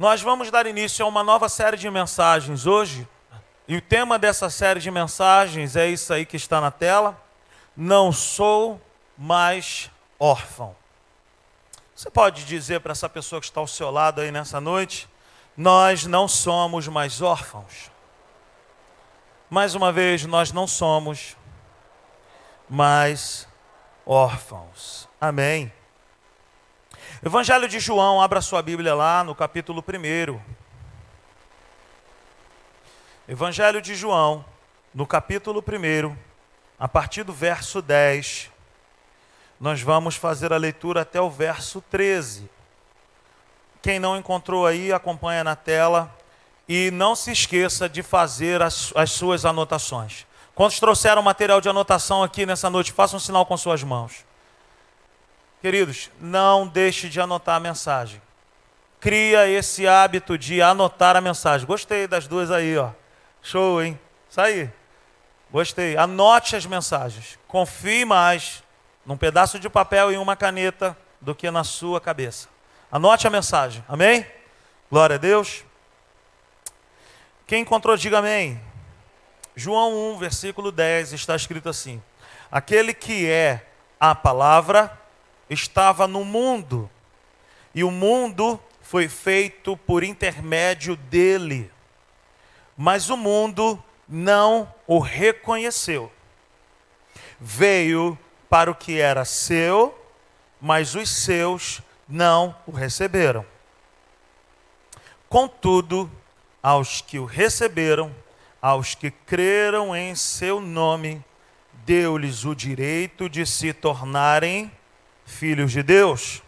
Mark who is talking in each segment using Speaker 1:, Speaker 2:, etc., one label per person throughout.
Speaker 1: Nós vamos dar início a uma nova série de mensagens hoje. E o tema dessa série de mensagens é isso aí que está na tela. Não sou mais órfão. Você pode dizer para essa pessoa que está ao seu lado aí nessa noite: Nós não somos mais órfãos. Mais uma vez, nós não somos mais órfãos. Amém. Evangelho de João, abra sua Bíblia lá no capítulo 1. Evangelho de João, no capítulo 1, a partir do verso 10, nós vamos fazer a leitura até o verso 13. Quem não encontrou aí, acompanha na tela e não se esqueça de fazer as, as suas anotações. Quantos trouxeram material de anotação aqui nessa noite? Faça um sinal com suas mãos. Queridos, não deixe de anotar a mensagem. Cria esse hábito de anotar a mensagem. Gostei das duas aí, ó. Show, hein? Isso aí. Gostei. Anote as mensagens. Confie mais num pedaço de papel e uma caneta do que na sua cabeça. Anote a mensagem. Amém? Glória a Deus. Quem encontrou, diga amém. João 1, versículo 10, está escrito assim: Aquele que é a palavra estava no mundo, e o mundo foi feito por intermédio dele, mas o mundo não o reconheceu. Veio para o que era seu, mas os seus não o receberam. Contudo, aos que o receberam, aos que creram em seu nome, deu-lhes o direito de se tornarem filhos de Deus,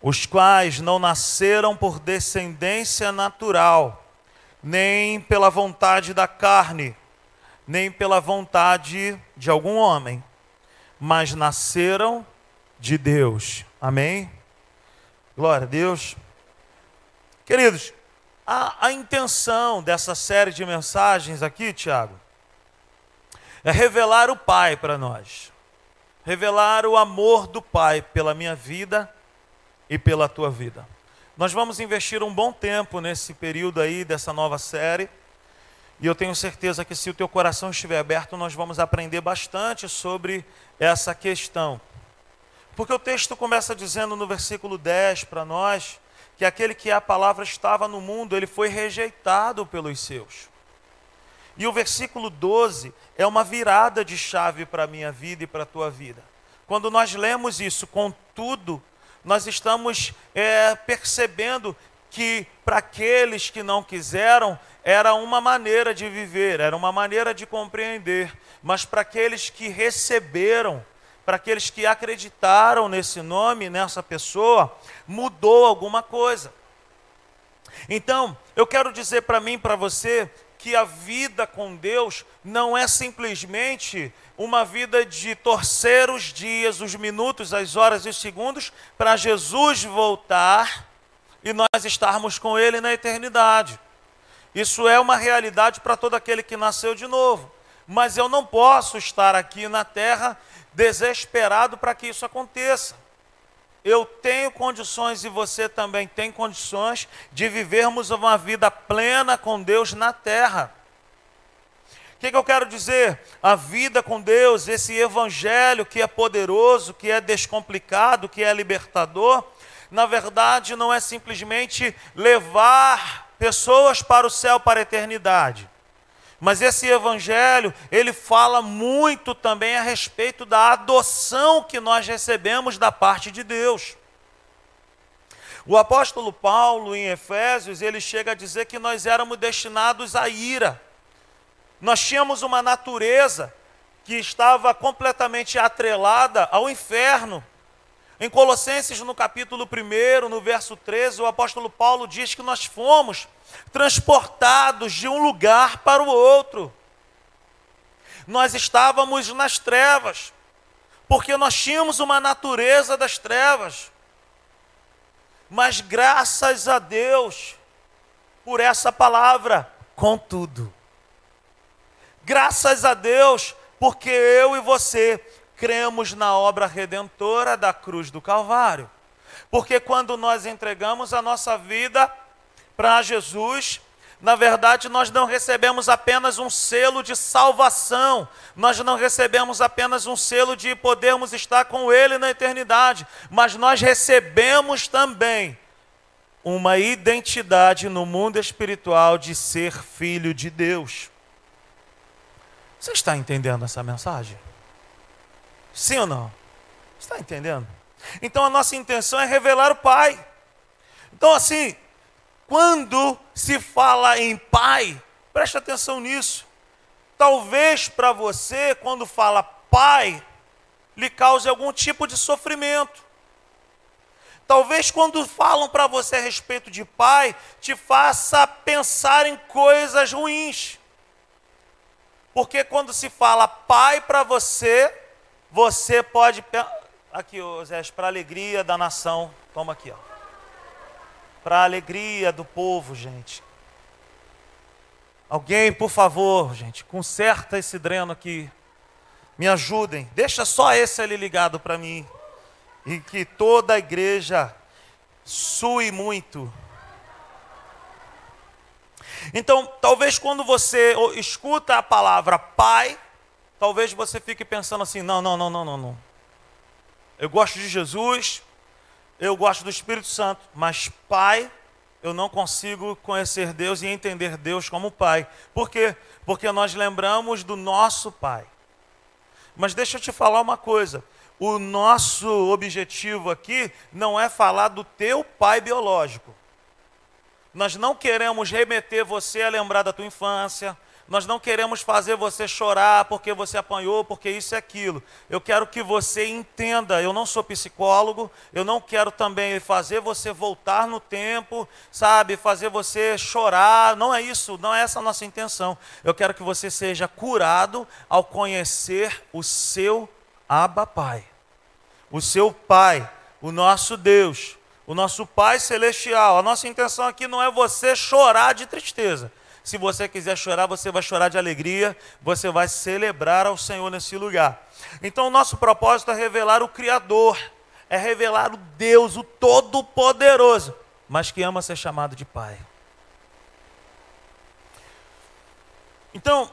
Speaker 1: os quais não nasceram por descendência natural, nem pela vontade da carne, nem pela vontade de algum homem, mas nasceram de Deus. Amém? Glória a Deus. Queridos, a, a intenção dessa série de mensagens aqui, Tiago, é revelar o Pai para nós revelar o amor do Pai pela minha vida e pela tua vida. Nós vamos investir um bom tempo nesse período aí dessa nova série. E eu tenho certeza que se o teu coração estiver aberto, nós vamos aprender bastante sobre essa questão. Porque o texto começa dizendo no versículo 10 para nós que aquele que a palavra estava no mundo, ele foi rejeitado pelos seus. E o versículo 12 é uma virada de chave para a minha vida e para a tua vida. Quando nós lemos isso, contudo, nós estamos é, percebendo que para aqueles que não quiseram, era uma maneira de viver, era uma maneira de compreender, mas para aqueles que receberam, para aqueles que acreditaram nesse nome, nessa pessoa, mudou alguma coisa. Então, eu quero dizer para mim, para você, que a vida com Deus não é simplesmente uma vida de torcer os dias, os minutos, as horas e os segundos para Jesus voltar e nós estarmos com Ele na eternidade. Isso é uma realidade para todo aquele que nasceu de novo. Mas eu não posso estar aqui na terra desesperado para que isso aconteça eu tenho condições e você também tem condições de vivermos uma vida plena com Deus na terra. O que, que, eu quero dizer? A vida com Deus, esse evangelho que é poderoso, que é descomplicado, que é libertador, na verdade não é simplesmente levar pessoas para o céu, para a eternidade. Mas esse evangelho, ele fala muito também a respeito da adoção que nós recebemos da parte de Deus. O apóstolo Paulo, em Efésios, ele chega a dizer que nós éramos destinados à ira. Nós tínhamos uma natureza que estava completamente atrelada ao inferno. Em Colossenses, no capítulo 1, no verso 13, o apóstolo Paulo diz que nós fomos transportados de um lugar para o outro. Nós estávamos nas trevas, porque nós tínhamos uma natureza das trevas. Mas graças a Deus por essa palavra, contudo. Graças a Deus, porque eu e você cremos na obra redentora da cruz do Calvário. Porque quando nós entregamos a nossa vida para Jesus, na verdade, nós não recebemos apenas um selo de salvação, nós não recebemos apenas um selo de podermos estar com Ele na eternidade, mas nós recebemos também uma identidade no mundo espiritual de ser filho de Deus. Você está entendendo essa mensagem? Sim ou não? Está entendendo? Então a nossa intenção é revelar o Pai. Então, assim, quando se fala em Pai, preste atenção nisso. Talvez para você, quando fala Pai, lhe cause algum tipo de sofrimento. Talvez quando falam para você a respeito de pai, te faça pensar em coisas ruins. Porque quando se fala pai para você, você pode. Aqui, Zé, para alegria da nação. Toma aqui, ó. Para alegria do povo, gente. Alguém, por favor, gente, conserta esse dreno aqui. Me ajudem. Deixa só esse ali ligado para mim e que toda a igreja sue muito. Então, talvez quando você escuta a palavra pai, talvez você fique pensando assim: não, não, não, não, não, não. Eu gosto de Jesus, eu gosto do Espírito Santo, mas pai, eu não consigo conhecer Deus e entender Deus como pai. Por quê? Porque nós lembramos do nosso pai. Mas deixa eu te falar uma coisa o nosso objetivo aqui não é falar do teu pai biológico. Nós não queremos remeter você a lembrar da tua infância. Nós não queremos fazer você chorar porque você apanhou, porque isso e aquilo. Eu quero que você entenda. Eu não sou psicólogo. Eu não quero também fazer você voltar no tempo, sabe? Fazer você chorar. Não é isso. Não é essa a nossa intenção. Eu quero que você seja curado ao conhecer o seu Abba Pai. O seu Pai, o nosso Deus, o nosso Pai celestial. A nossa intenção aqui não é você chorar de tristeza. Se você quiser chorar, você vai chorar de alegria, você vai celebrar ao Senhor nesse lugar. Então, nosso propósito é revelar o Criador, é revelar o Deus, o Todo-Poderoso, mas que ama ser chamado de Pai. Então,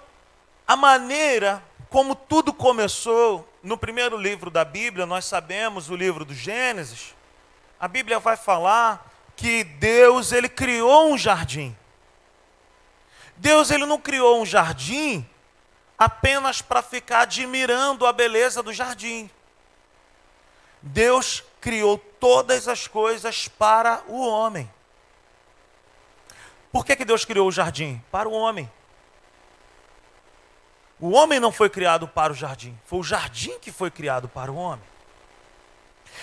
Speaker 1: a maneira como tudo começou no primeiro livro da Bíblia, nós sabemos, o livro do Gênesis, a Bíblia vai falar que Deus ele criou um jardim. Deus ele não criou um jardim apenas para ficar admirando a beleza do jardim. Deus criou todas as coisas para o homem. Por que, que Deus criou o jardim? Para o homem. O homem não foi criado para o jardim, foi o jardim que foi criado para o homem.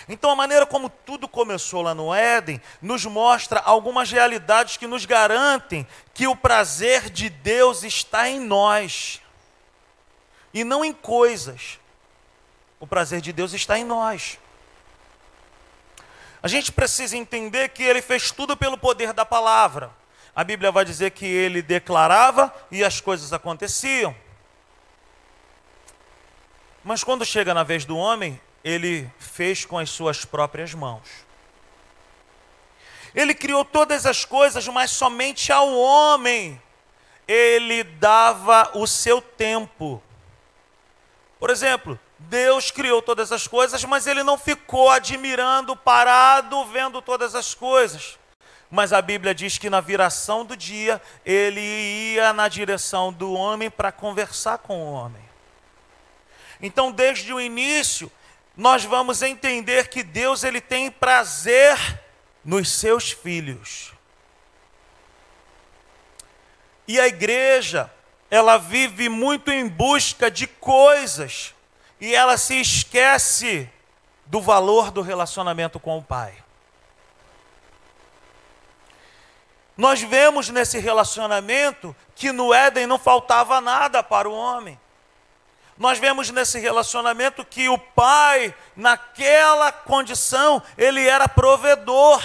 Speaker 1: Então, a maneira como tudo começou lá no Éden nos mostra algumas realidades que nos garantem que o prazer de Deus está em nós e não em coisas. O prazer de Deus está em nós. A gente precisa entender que ele fez tudo pelo poder da palavra. A Bíblia vai dizer que ele declarava e as coisas aconteciam. Mas quando chega na vez do homem, ele fez com as suas próprias mãos. Ele criou todas as coisas, mas somente ao homem ele dava o seu tempo. Por exemplo, Deus criou todas as coisas, mas ele não ficou admirando, parado, vendo todas as coisas. Mas a Bíblia diz que na viração do dia ele ia na direção do homem para conversar com o homem. Então, desde o início, nós vamos entender que Deus ele tem prazer nos seus filhos. E a igreja, ela vive muito em busca de coisas e ela se esquece do valor do relacionamento com o Pai. Nós vemos nesse relacionamento que no Éden não faltava nada para o homem. Nós vemos nesse relacionamento que o pai, naquela condição, ele era provedor.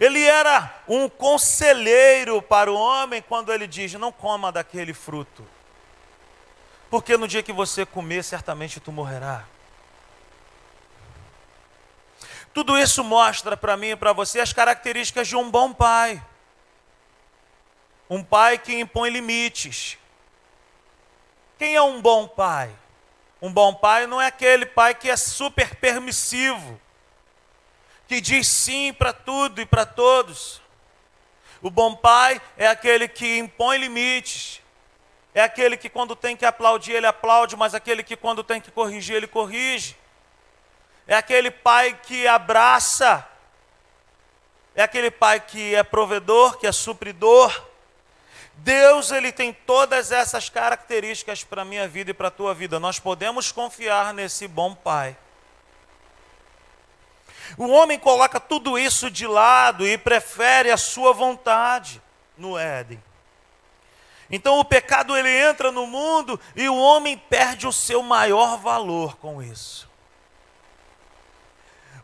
Speaker 1: Ele era um conselheiro para o homem quando ele diz: Não coma daquele fruto, porque no dia que você comer, certamente tu morrerá. Tudo isso mostra para mim e para você as características de um bom pai. Um pai que impõe limites. Quem é um bom pai? Um bom pai não é aquele pai que é super permissivo, que diz sim para tudo e para todos. O bom pai é aquele que impõe limites, é aquele que quando tem que aplaudir, ele aplaude, mas aquele que quando tem que corrigir, ele corrige. É aquele pai que abraça, é aquele pai que é provedor, que é supridor. Deus, ele tem todas essas características para a minha vida e para a tua vida. Nós podemos confiar nesse bom pai. O homem coloca tudo isso de lado e prefere a sua vontade no Éden. Então o pecado ele entra no mundo e o homem perde o seu maior valor com isso.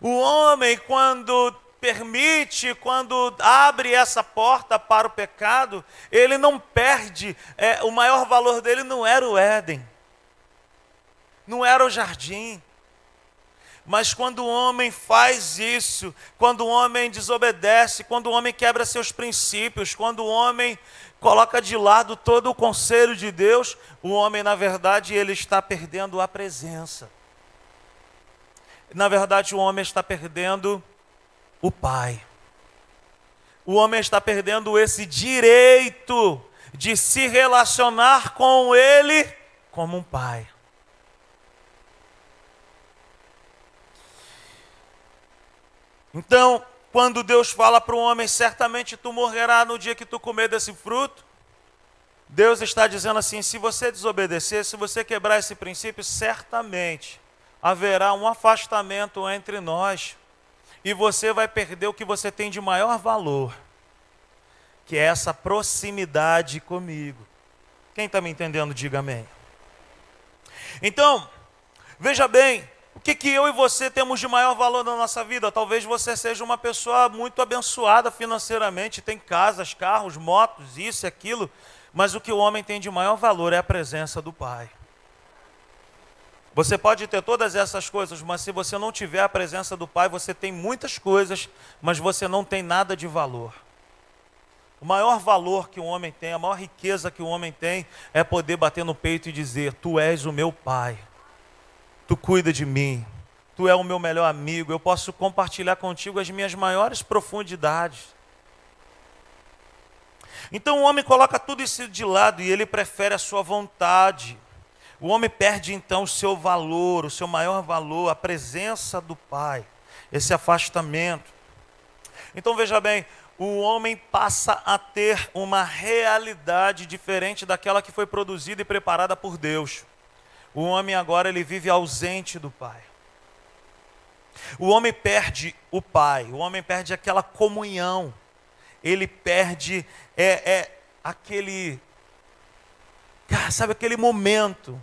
Speaker 1: O homem, quando permite, quando abre essa porta para o pecado, ele não perde, é, o maior valor dele não era o Éden, não era o jardim. Mas quando o homem faz isso, quando o homem desobedece, quando o homem quebra seus princípios, quando o homem coloca de lado todo o conselho de Deus, o homem, na verdade, ele está perdendo a presença. Na verdade, o homem está perdendo o Pai. O homem está perdendo esse direito de se relacionar com Ele como um pai. Então, quando Deus fala para o homem, certamente tu morrerá no dia que tu comer desse fruto, Deus está dizendo assim: se você desobedecer, se você quebrar esse princípio, certamente haverá um afastamento entre nós e você vai perder o que você tem de maior valor, que é essa proximidade comigo. Quem está me entendendo, diga amém. Então, veja bem, o que, que eu e você temos de maior valor na nossa vida? Talvez você seja uma pessoa muito abençoada financeiramente, tem casas, carros, motos, isso e aquilo, mas o que o homem tem de maior valor é a presença do Pai. Você pode ter todas essas coisas, mas se você não tiver a presença do Pai, você tem muitas coisas, mas você não tem nada de valor. O maior valor que o homem tem, a maior riqueza que o homem tem, é poder bater no peito e dizer: Tu és o meu Pai tu cuida de mim, tu é o meu melhor amigo, eu posso compartilhar contigo as minhas maiores profundidades. Então o homem coloca tudo isso de lado e ele prefere a sua vontade. O homem perde então o seu valor, o seu maior valor, a presença do Pai, esse afastamento. Então veja bem, o homem passa a ter uma realidade diferente daquela que foi produzida e preparada por Deus. O homem agora ele vive ausente do pai. O homem perde o pai, o homem perde aquela comunhão. Ele perde é, é aquele sabe aquele momento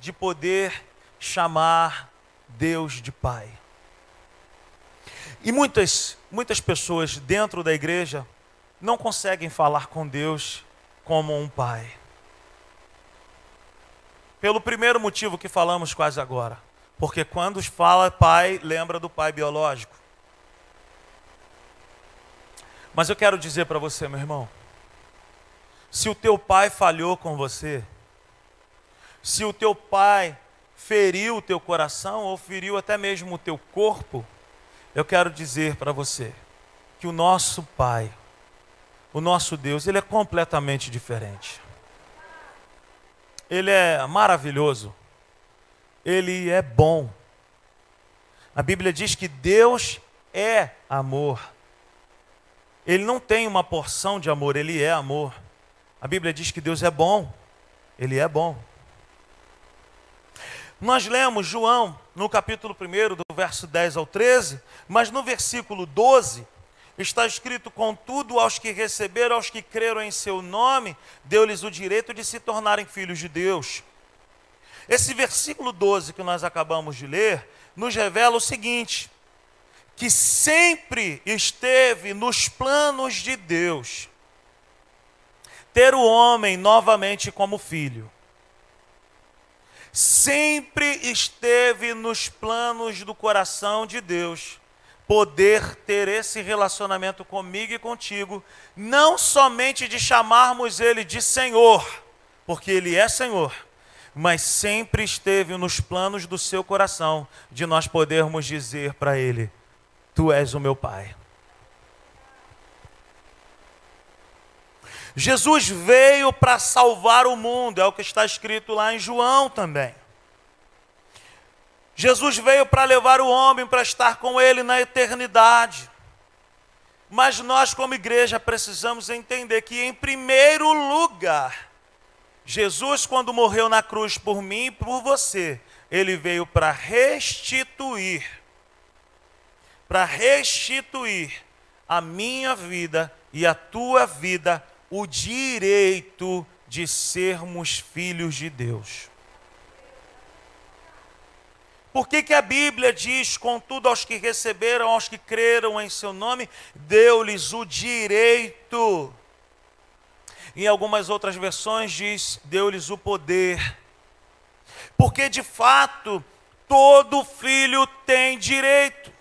Speaker 1: de poder chamar Deus de pai. E muitas muitas pessoas dentro da igreja não conseguem falar com Deus como um pai. Pelo primeiro motivo que falamos quase agora. Porque quando fala pai, lembra do pai biológico. Mas eu quero dizer para você, meu irmão, se o teu pai falhou com você, se o teu pai feriu o teu coração ou feriu até mesmo o teu corpo, eu quero dizer para você que o nosso pai, o nosso Deus, ele é completamente diferente ele é maravilhoso, ele é bom. A Bíblia diz que Deus é amor. Ele não tem uma porção de amor, ele é amor. A Bíblia diz que Deus é bom, ele é bom. Nós lemos João no capítulo 1, do verso 10 ao 13, mas no versículo 12, está escrito: Contudo, aos que receberam, aos que creram em seu nome, deu-lhes o direito de se tornarem filhos de Deus. Esse versículo 12 que nós acabamos de ler, nos revela o seguinte: que sempre esteve nos planos de Deus ter o homem novamente como filho. Sempre esteve nos planos do coração de Deus poder ter esse relacionamento comigo e contigo, não somente de chamarmos Ele de Senhor, porque Ele é Senhor, mas sempre esteve nos planos do seu coração de nós podermos dizer para Ele: Tu és o meu Pai. Jesus veio para salvar o mundo, é o que está escrito lá em João também. Jesus veio para levar o homem para estar com ele na eternidade. Mas nós, como igreja, precisamos entender que, em primeiro lugar, Jesus, quando morreu na cruz por mim e por você, ele veio para restituir, para restituir a minha vida e a tua vida o direito de sermos filhos de Deus. Por que, que a Bíblia diz, contudo, aos que receberam, aos que creram em seu nome, deu-lhes o direito? Em algumas outras versões diz, deu-lhes o poder. Porque de fato, todo filho tem direito.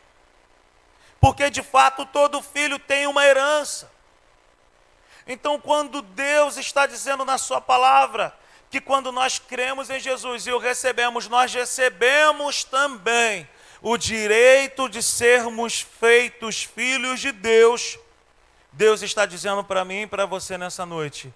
Speaker 1: Porque de fato, todo filho tem uma herança. Então, quando Deus está dizendo na Sua palavra que quando nós cremos em Jesus e o recebemos, nós recebemos também o direito de sermos feitos filhos de Deus, Deus está dizendo para mim e para você nessa noite: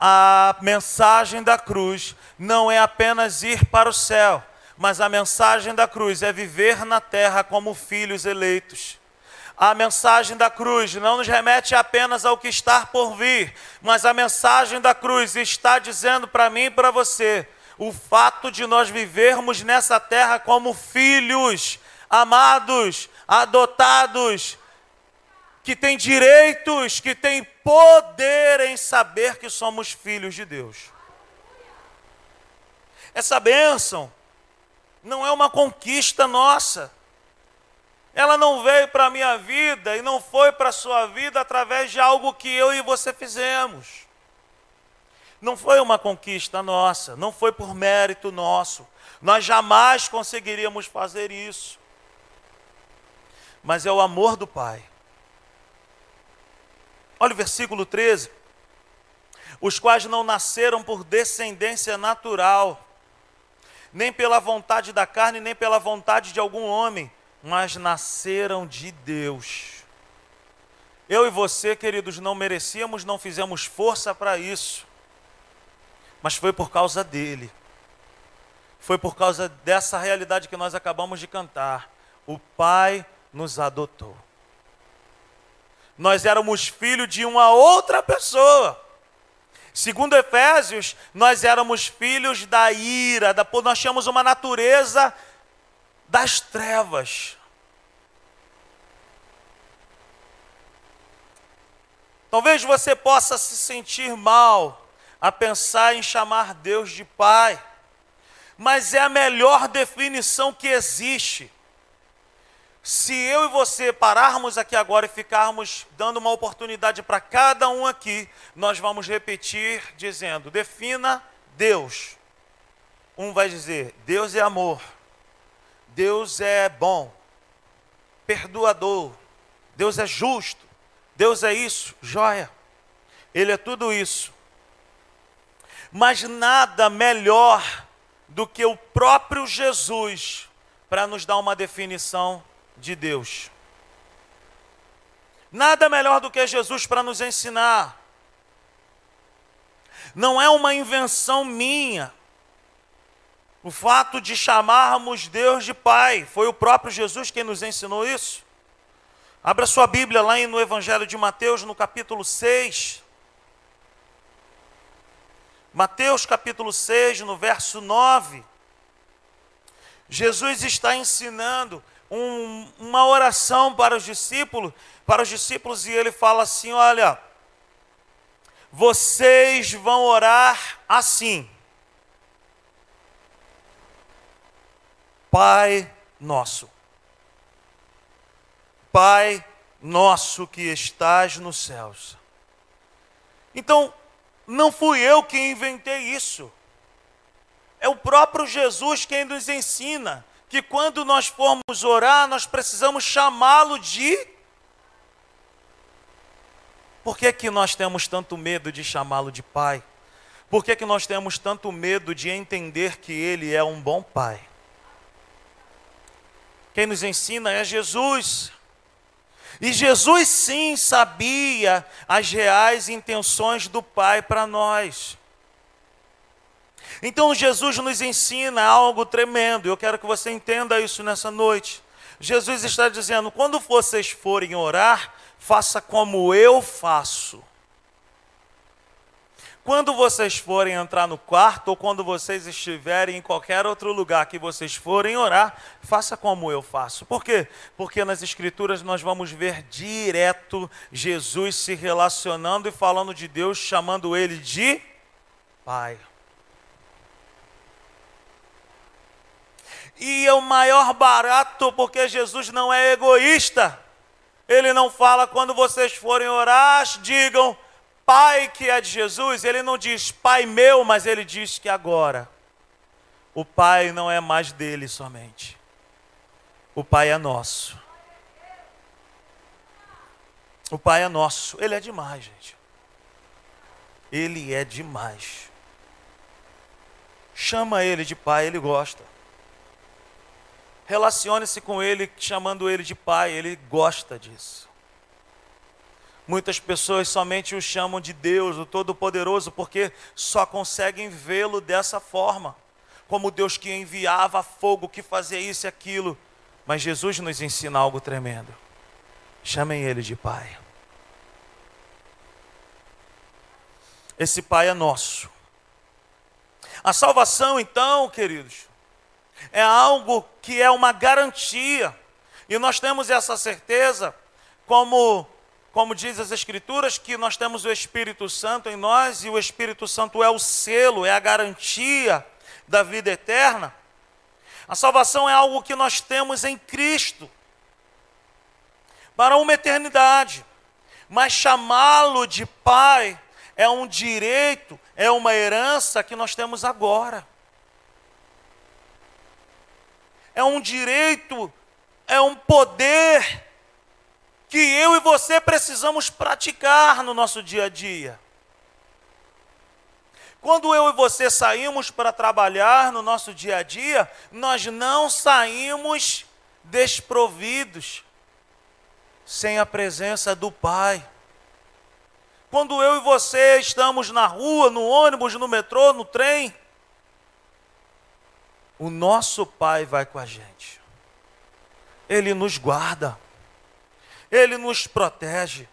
Speaker 1: a mensagem da cruz não é apenas ir para o céu, mas a mensagem da cruz é viver na terra como filhos eleitos. A mensagem da cruz não nos remete apenas ao que está por vir, mas a mensagem da cruz está dizendo para mim e para você o fato de nós vivermos nessa terra como filhos, amados, adotados, que têm direitos, que têm poder em saber que somos filhos de Deus. Essa bênção não é uma conquista nossa. Ela não veio para a minha vida e não foi para a sua vida através de algo que eu e você fizemos. Não foi uma conquista nossa, não foi por mérito nosso. Nós jamais conseguiríamos fazer isso. Mas é o amor do Pai. Olha o versículo 13. Os quais não nasceram por descendência natural, nem pela vontade da carne, nem pela vontade de algum homem mas nasceram de Deus. Eu e você, queridos, não merecíamos, não fizemos força para isso, mas foi por causa dele. Foi por causa dessa realidade que nós acabamos de cantar. O Pai nos adotou. Nós éramos filhos de uma outra pessoa. Segundo Efésios, nós éramos filhos da ira, da, nós tínhamos uma natureza das trevas. Talvez você possa se sentir mal a pensar em chamar Deus de Pai, mas é a melhor definição que existe. Se eu e você pararmos aqui agora e ficarmos dando uma oportunidade para cada um aqui, nós vamos repetir dizendo: defina Deus. Um vai dizer: Deus é amor. Deus é bom, perdoador, Deus é justo, Deus é isso, joia. Ele é tudo isso. Mas nada melhor do que o próprio Jesus para nos dar uma definição de Deus. Nada melhor do que Jesus para nos ensinar. Não é uma invenção minha, o fato de chamarmos Deus de Pai, foi o próprio Jesus quem nos ensinou isso. Abra sua Bíblia lá no Evangelho de Mateus, no capítulo 6. Mateus capítulo 6, no verso 9. Jesus está ensinando um, uma oração para os discípulos, para os discípulos, e ele fala assim: olha, vocês vão orar assim. Pai nosso. Pai nosso que estás nos céus. Então, não fui eu quem inventei isso. É o próprio Jesus quem nos ensina que quando nós formos orar, nós precisamos chamá-lo de. Por que, que nós temos tanto medo de chamá-lo de Pai? Por que, que nós temos tanto medo de entender que Ele é um bom Pai? Quem nos ensina é Jesus. E Jesus sim sabia as reais intenções do Pai para nós. Então Jesus nos ensina algo tremendo. Eu quero que você entenda isso nessa noite. Jesus está dizendo: quando vocês forem orar, faça como eu faço. Quando vocês forem entrar no quarto ou quando vocês estiverem em qualquer outro lugar que vocês forem orar, faça como eu faço. Por quê? Porque nas Escrituras nós vamos ver direto Jesus se relacionando e falando de Deus, chamando ele de Pai. E é o maior barato porque Jesus não é egoísta. Ele não fala quando vocês forem orar, digam Pai que é de Jesus, ele não diz Pai meu, mas ele diz que agora o Pai não é mais dele somente. O Pai é nosso. O Pai é nosso. Ele é demais, gente. Ele é demais. Chama ele de Pai, ele gosta. Relacione-se com ele chamando ele de Pai, ele gosta disso. Muitas pessoas somente o chamam de Deus, o Todo-Poderoso, porque só conseguem vê-lo dessa forma, como Deus que enviava fogo, que fazia isso e aquilo. Mas Jesus nos ensina algo tremendo. Chamem ele de Pai. Esse Pai é nosso. A salvação, então, queridos, é algo que é uma garantia. E nós temos essa certeza como como diz as Escrituras, que nós temos o Espírito Santo em nós e o Espírito Santo é o selo, é a garantia da vida eterna. A salvação é algo que nós temos em Cristo para uma eternidade, mas chamá-lo de Pai é um direito, é uma herança que nós temos agora. É um direito, é um poder que eu e você precisamos praticar no nosso dia a dia. Quando eu e você saímos para trabalhar no nosso dia a dia, nós não saímos desprovidos, sem a presença do Pai. Quando eu e você estamos na rua, no ônibus, no metrô, no trem, o nosso Pai vai com a gente. Ele nos guarda. Ele nos protege.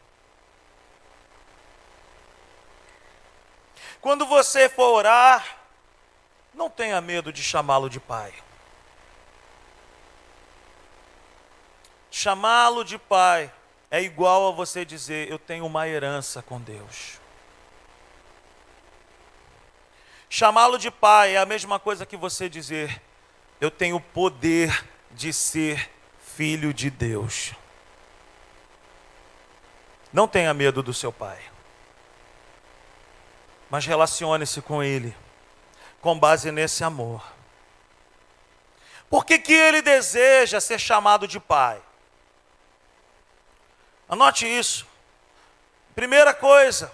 Speaker 1: Quando você for orar, não tenha medo de chamá-lo de Pai. Chamá-lo de Pai é igual a você dizer: Eu tenho uma herança com Deus. Chamá-lo de Pai é a mesma coisa que você dizer: Eu tenho o poder de ser filho de Deus. Não tenha medo do seu pai. Mas relacione-se com ele com base nesse amor. Por que, que ele deseja ser chamado de pai? Anote isso. Primeira coisa,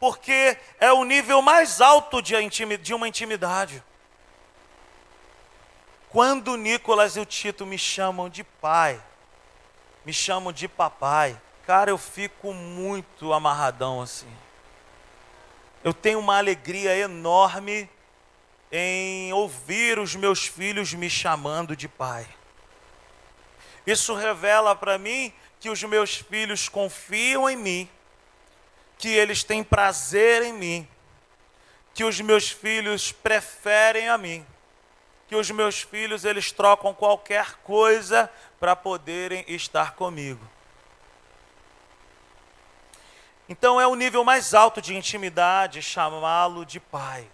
Speaker 1: porque é o nível mais alto de uma intimidade. Quando Nicolas e o Tito me chamam de pai, me chamam de papai, Cara, eu fico muito amarradão assim. Eu tenho uma alegria enorme em ouvir os meus filhos me chamando de pai. Isso revela para mim que os meus filhos confiam em mim, que eles têm prazer em mim, que os meus filhos preferem a mim, que os meus filhos eles trocam qualquer coisa para poderem estar comigo. Então é o nível mais alto de intimidade chamá-lo de pai.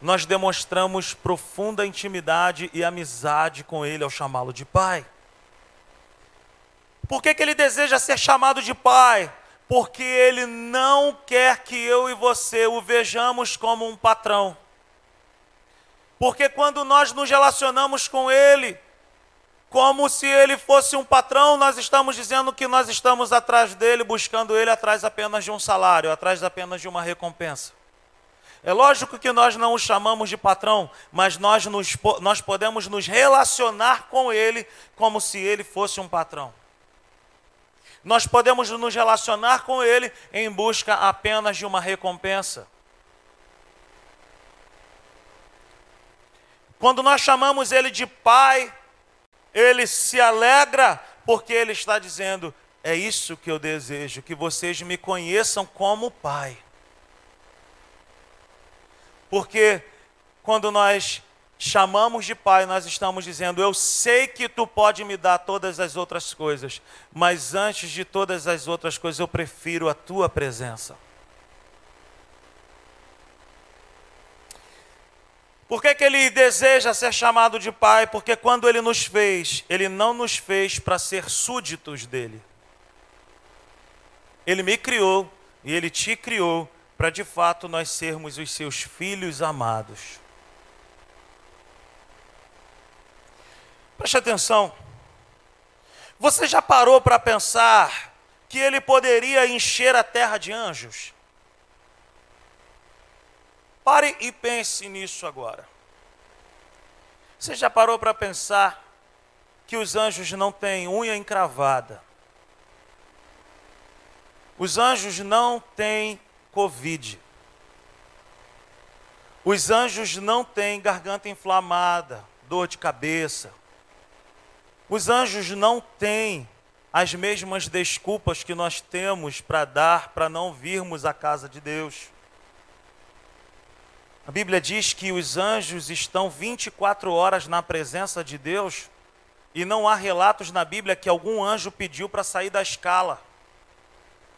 Speaker 1: Nós demonstramos profunda intimidade e amizade com ele ao chamá-lo de pai. Por que, que ele deseja ser chamado de pai? Porque ele não quer que eu e você o vejamos como um patrão. Porque quando nós nos relacionamos com Ele, como se Ele fosse um patrão, nós estamos dizendo que nós estamos atrás dele, buscando Ele atrás apenas de um salário, atrás apenas de uma recompensa. É lógico que nós não o chamamos de patrão, mas nós, nos, nós podemos nos relacionar com Ele como se Ele fosse um patrão. Nós podemos nos relacionar com Ele em busca apenas de uma recompensa. Quando nós chamamos Ele de Pai, Ele se alegra porque Ele está dizendo: é isso que eu desejo, que vocês me conheçam como Pai. Porque quando nós chamamos de Pai, nós estamos dizendo: Eu sei que tu pode me dar todas as outras coisas, mas antes de todas as outras coisas, eu prefiro a tua presença. Por que, que ele deseja ser chamado de pai? Porque quando ele nos fez, ele não nos fez para ser súditos dele. Ele me criou e ele te criou para de fato nós sermos os seus filhos amados. Preste atenção. Você já parou para pensar que ele poderia encher a terra de anjos? Pare e pense nisso agora. Você já parou para pensar que os anjos não têm unha encravada? Os anjos não têm Covid. Os anjos não têm garganta inflamada, dor de cabeça. Os anjos não têm as mesmas desculpas que nós temos para dar para não virmos à casa de Deus. A Bíblia diz que os anjos estão 24 horas na presença de Deus e não há relatos na Bíblia que algum anjo pediu para sair da escala,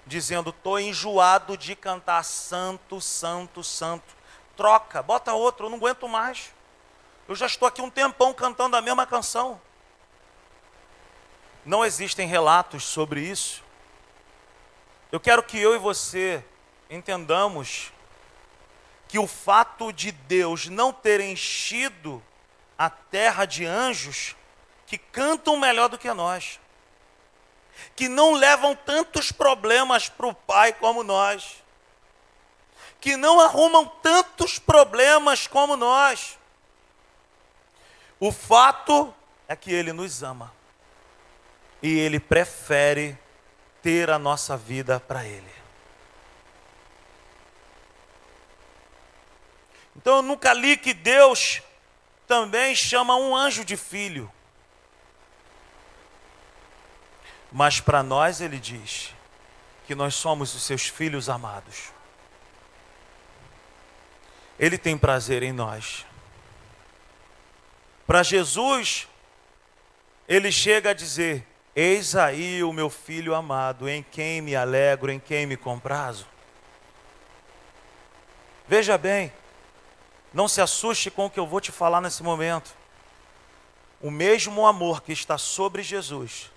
Speaker 1: dizendo: Estou enjoado de cantar santo, santo, santo. Troca, bota outro, eu não aguento mais. Eu já estou aqui um tempão cantando a mesma canção. Não existem relatos sobre isso. Eu quero que eu e você entendamos que o fato de Deus não ter enchido a terra de anjos que cantam melhor do que nós, que não levam tantos problemas para o Pai como nós, que não arrumam tantos problemas como nós. O fato é que Ele nos ama e Ele prefere ter a nossa vida para Ele. Então eu nunca li que Deus também chama um anjo de filho. Mas para nós ele diz que nós somos os seus filhos amados. Ele tem prazer em nós. Para Jesus, ele chega a dizer: Eis aí o meu filho amado, em quem me alegro, em quem me comprazo. Veja bem, não se assuste com o que eu vou te falar nesse momento. O mesmo amor que está sobre Jesus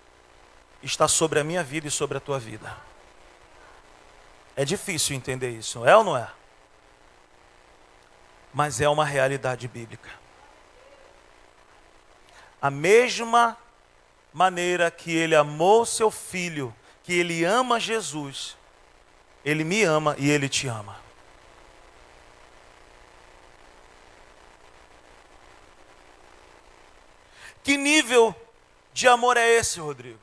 Speaker 1: está sobre a minha vida e sobre a tua vida. É difícil entender isso, é ou não é? Mas é uma realidade bíblica. A mesma maneira que ele amou seu filho, que ele ama Jesus, ele me ama e ele te ama. Que nível de amor é esse, Rodrigo?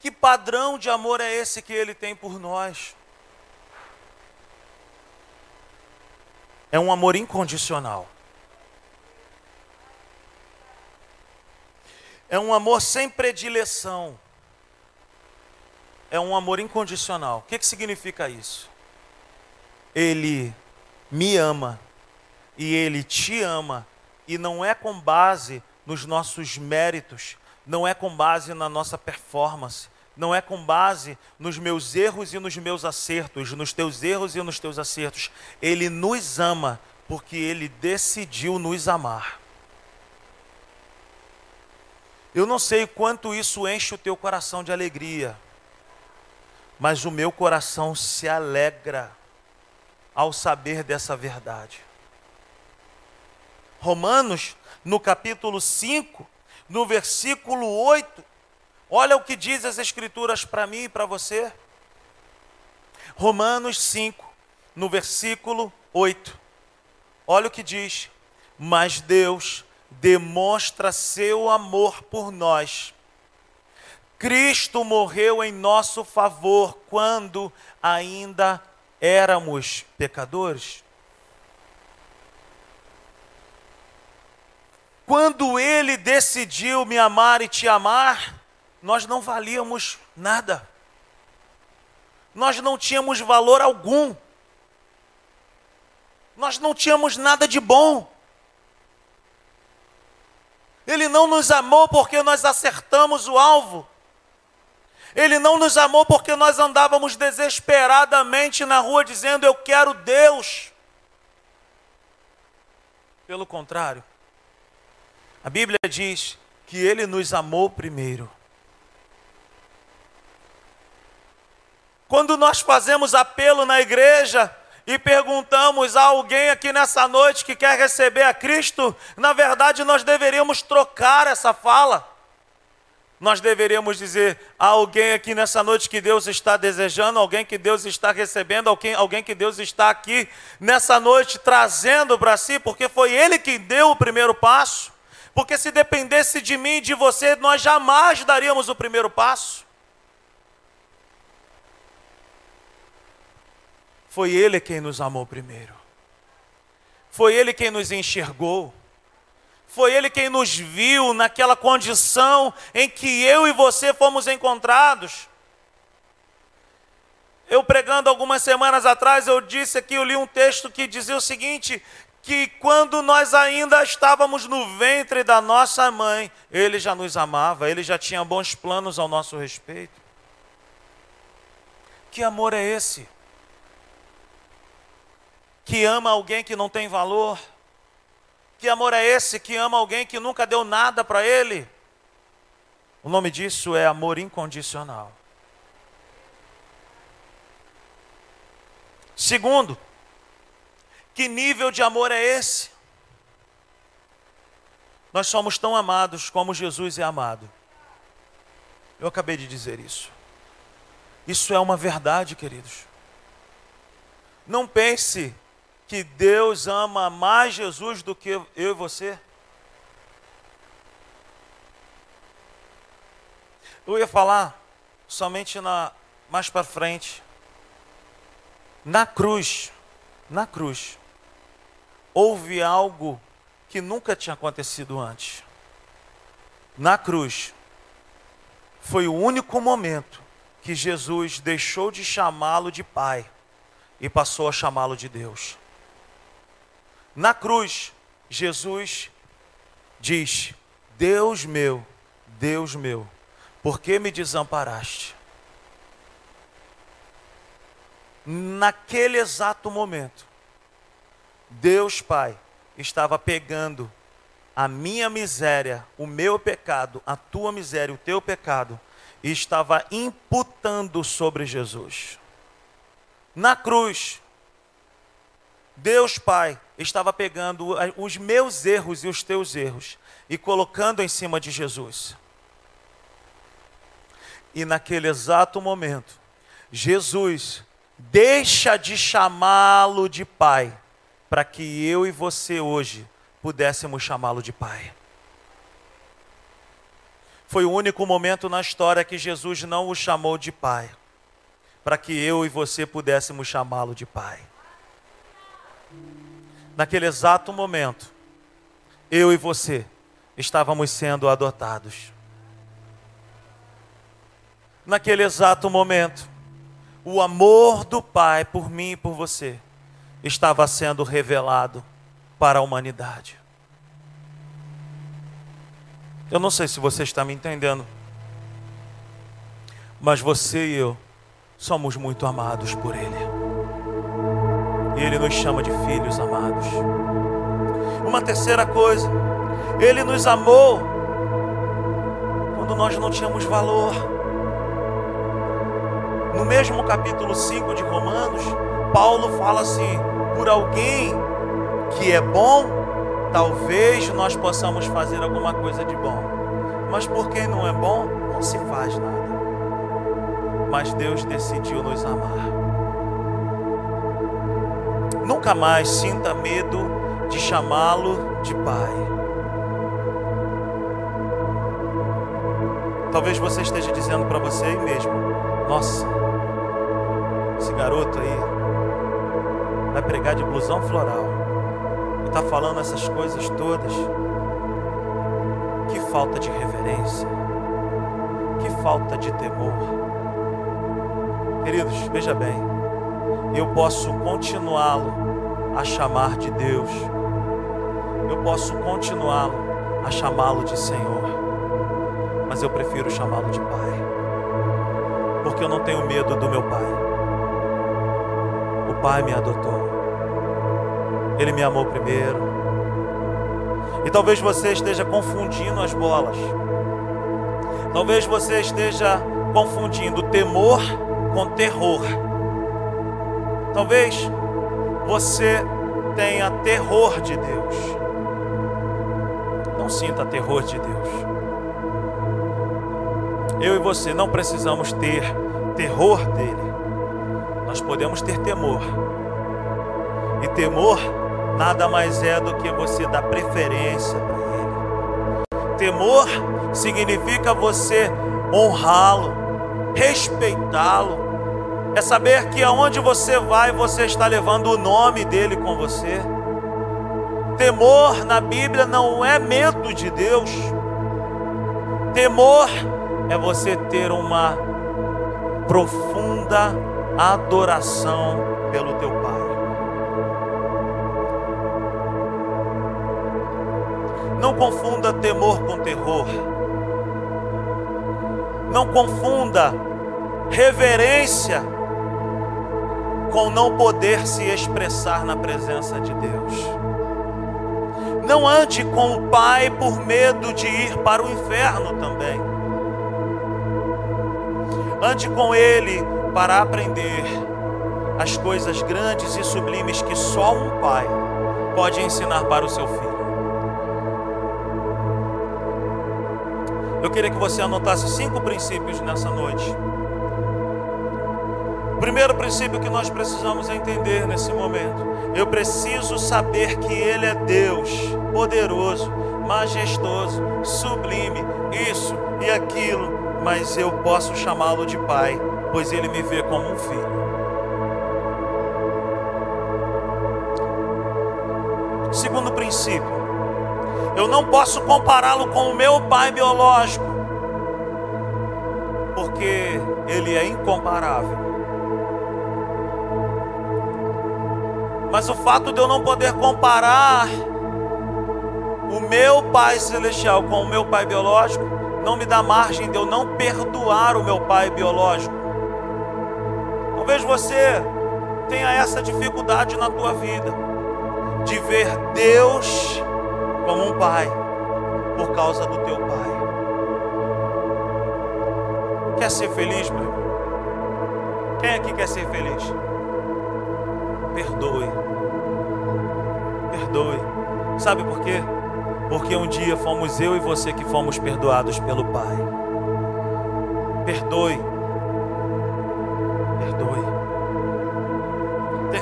Speaker 1: Que padrão de amor é esse que ele tem por nós? É um amor incondicional. É um amor sem predileção. É um amor incondicional. O que, que significa isso? Ele me ama e ele te ama e não é com base nos nossos méritos, não é com base na nossa performance, não é com base nos meus erros e nos meus acertos, nos teus erros e nos teus acertos. Ele nos ama porque ele decidiu nos amar. Eu não sei quanto isso enche o teu coração de alegria, mas o meu coração se alegra ao saber dessa verdade. Romanos, no capítulo 5, no versículo 8. Olha o que diz as Escrituras para mim e para você. Romanos 5, no versículo 8. Olha o que diz: Mas Deus demonstra seu amor por nós. Cristo morreu em nosso favor quando ainda éramos pecadores. Quando Ele decidiu me amar e te amar, nós não valíamos nada. Nós não tínhamos valor algum. Nós não tínhamos nada de bom. Ele não nos amou porque nós acertamos o alvo. Ele não nos amou porque nós andávamos desesperadamente na rua dizendo: Eu quero Deus. Pelo contrário, a Bíblia diz que Ele nos amou primeiro. Quando nós fazemos apelo na igreja, e perguntamos a alguém aqui nessa noite que quer receber a Cristo, na verdade nós deveríamos trocar essa fala. Nós deveríamos dizer a alguém aqui nessa noite que Deus está desejando, alguém que Deus está recebendo, alguém, alguém que Deus está aqui nessa noite trazendo para si, porque foi Ele quem deu o primeiro passo. Porque se dependesse de mim e de você, nós jamais daríamos o primeiro passo. Foi Ele quem nos amou primeiro. Foi Ele quem nos enxergou. Foi Ele quem nos viu naquela condição em que eu e você fomos encontrados. Eu pregando algumas semanas atrás, eu disse aqui, eu li um texto que dizia o seguinte: que quando nós ainda estávamos no ventre da nossa mãe, Ele já nos amava, Ele já tinha bons planos ao nosso respeito. Que amor é esse? que ama alguém que não tem valor? Que amor é esse que ama alguém que nunca deu nada para ele? O nome disso é amor incondicional. Segundo, que nível de amor é esse? Nós somos tão amados como Jesus é amado. Eu acabei de dizer isso. Isso é uma verdade, queridos. Não pense que Deus ama mais Jesus do que eu e você? Eu ia falar somente na mais para frente. Na cruz, na cruz, houve algo que nunca tinha acontecido antes. Na cruz, foi o único momento que Jesus deixou de chamá-lo de Pai e passou a chamá-lo de Deus. Na cruz, Jesus diz: Deus meu, Deus meu, por que me desamparaste? Naquele exato momento, Deus Pai estava pegando a minha miséria, o meu pecado, a tua miséria, o teu pecado, e estava imputando sobre Jesus. Na cruz, Deus Pai estava pegando os meus erros e os teus erros e colocando em cima de Jesus. E naquele exato momento, Jesus deixa de chamá-lo de Pai, para que eu e você hoje pudéssemos chamá-lo de Pai. Foi o único momento na história que Jesus não o chamou de Pai, para que eu e você pudéssemos chamá-lo de Pai naquele exato momento, eu e você estávamos sendo adotados. Naquele exato momento, o amor do Pai por mim e por você estava sendo revelado para a humanidade. Eu não sei se você está me entendendo, mas você e eu somos muito amados por Ele. E Ele nos chama de filhos amados. Uma terceira coisa, Ele nos amou quando nós não tínhamos valor. No mesmo capítulo 5 de Romanos, Paulo fala assim: por alguém que é bom, talvez nós possamos fazer alguma coisa de bom. Mas por quem não é bom, não se faz nada. Mas Deus decidiu nos amar. Nunca mais sinta medo de chamá-lo de Pai. Talvez você esteja dizendo para você mesmo: Nossa, esse garoto aí vai pregar de blusão floral e está falando essas coisas todas. Que falta de reverência, que falta de temor. Queridos, veja bem, eu posso continuá-lo a chamar de Deus, eu posso continuá-lo a chamá-lo de Senhor, mas eu prefiro chamá-lo de Pai, porque eu não tenho medo do meu Pai. Pai me adotou. Ele me amou primeiro. E talvez você esteja confundindo as bolas. Talvez você esteja confundindo temor com terror. Talvez você tenha terror de Deus. Não sinta terror de Deus. Eu e você não precisamos ter terror dele nós podemos ter temor. E temor nada mais é do que você dar preferência para ele. Temor significa você honrá-lo, respeitá-lo. É saber que aonde você vai, você está levando o nome dele com você. Temor na Bíblia não é medo de Deus. Temor é você ter uma profunda adoração pelo teu Pai. Não confunda temor com terror. Não confunda reverência com não poder se expressar na presença de Deus. Não ande com o Pai por medo de ir para o inferno também. Ande com Ele para aprender as coisas grandes e sublimes que só um pai pode ensinar para o seu filho. Eu queria que você anotasse cinco princípios nessa noite. O primeiro princípio que nós precisamos entender nesse momento: eu preciso saber que Ele é Deus, poderoso, majestoso, sublime, isso e aquilo, mas eu posso chamá-lo de Pai pois ele me vê como um filho. Segundo princípio, eu não posso compará-lo com o meu pai biológico, porque ele é incomparável. Mas o fato de eu não poder comparar o meu pai celestial com o meu pai biológico não me dá margem de eu não perdoar o meu pai biológico. Talvez você tenha essa dificuldade na tua vida de ver Deus como um pai por causa do teu pai. Quer ser feliz, meu irmão? Quem aqui quer ser feliz? Perdoe. Perdoe. Sabe por quê? Porque um dia fomos eu e você que fomos perdoados pelo Pai. Perdoe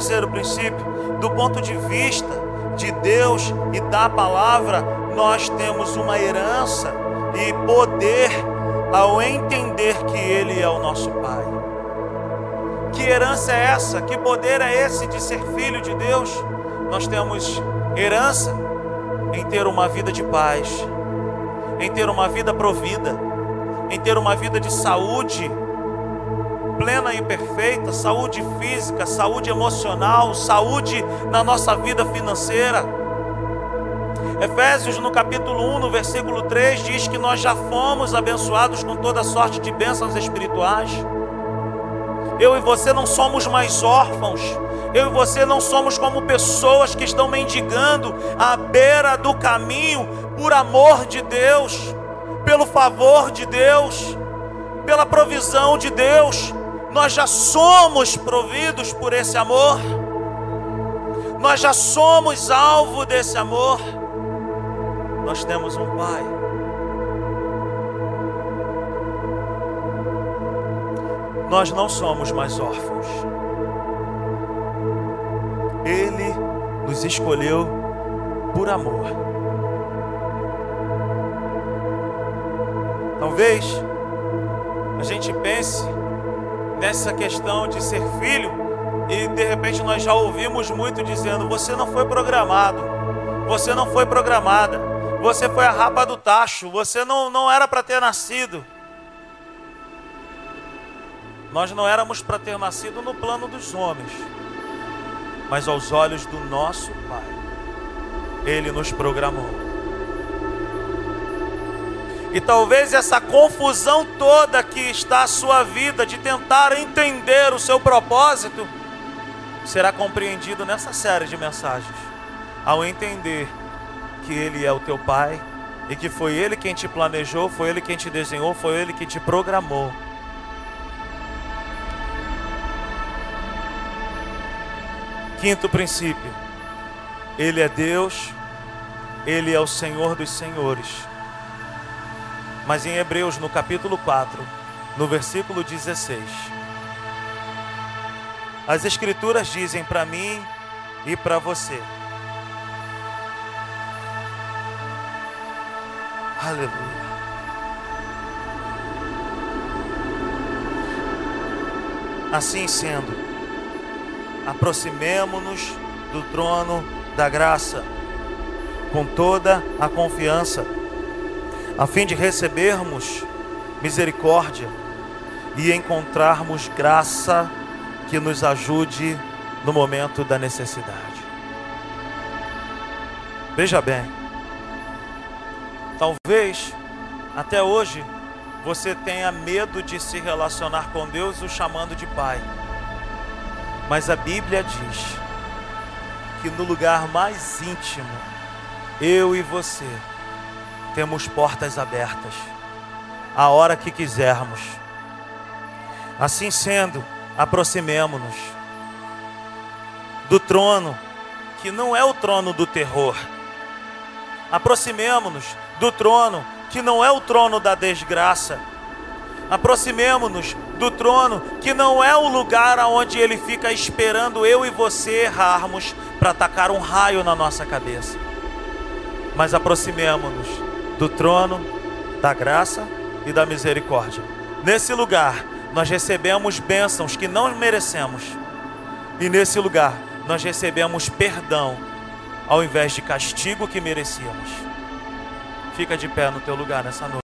Speaker 1: terceiro princípio, do ponto de vista de Deus e da palavra, nós temos uma herança e poder ao entender que Ele é o nosso Pai. Que herança é essa? Que poder é esse de ser filho de Deus? Nós temos herança em ter uma vida de paz, em ter uma vida provida, em ter uma vida de saúde plena e perfeita, saúde física, saúde emocional, saúde na nossa vida financeira. Efésios no capítulo 1, no versículo 3, diz que nós já fomos abençoados com toda sorte de bênçãos espirituais. Eu e você não somos mais órfãos. Eu e você não somos como pessoas que estão mendigando à beira do caminho por amor de Deus, pelo favor de Deus, pela provisão de Deus nós já somos providos por esse amor, nós já somos alvo desse amor. nós temos um Pai. Nós não somos mais órfãos. Ele nos escolheu por amor. Talvez a gente pense nessa questão de ser filho e de repente nós já ouvimos muito dizendo: você não foi programado, você não foi programada, você foi a rapa do tacho, você não, não era para ter nascido. Nós não éramos para ter nascido no plano dos homens, mas aos olhos do nosso Pai, Ele nos programou. E talvez essa confusão toda que está a sua vida de tentar entender o seu propósito será compreendido nessa série de mensagens. Ao entender que Ele é o teu Pai e que foi Ele quem te planejou, foi Ele quem te desenhou, foi Ele que te programou. Quinto princípio: Ele é Deus, Ele é o Senhor dos Senhores. Mas em Hebreus, no capítulo 4, no versículo 16, as Escrituras dizem para mim e para você: Aleluia. Assim sendo, aproximemo-nos do trono da graça com toda a confiança, a fim de recebermos misericórdia e encontrarmos graça que nos ajude no momento da necessidade. Veja bem, talvez até hoje você tenha medo de se relacionar com Deus o chamando de Pai. Mas a Bíblia diz que no lugar mais íntimo, eu e você temos portas abertas, a hora que quisermos. Assim sendo, aproximemo-nos do trono, que não é o trono do terror. Aproximemo-nos do trono, que não é o trono da desgraça Aproximemo-nos do trono, que não é o lugar onde ele fica esperando eu e você errarmos para atacar um raio na nossa cabeça. Mas aproximemo-nos do trono da graça e da misericórdia. Nesse lugar, nós recebemos bênçãos que não merecemos. E nesse lugar, nós recebemos perdão ao invés de castigo que merecíamos. Fica de pé no teu lugar nessa noite.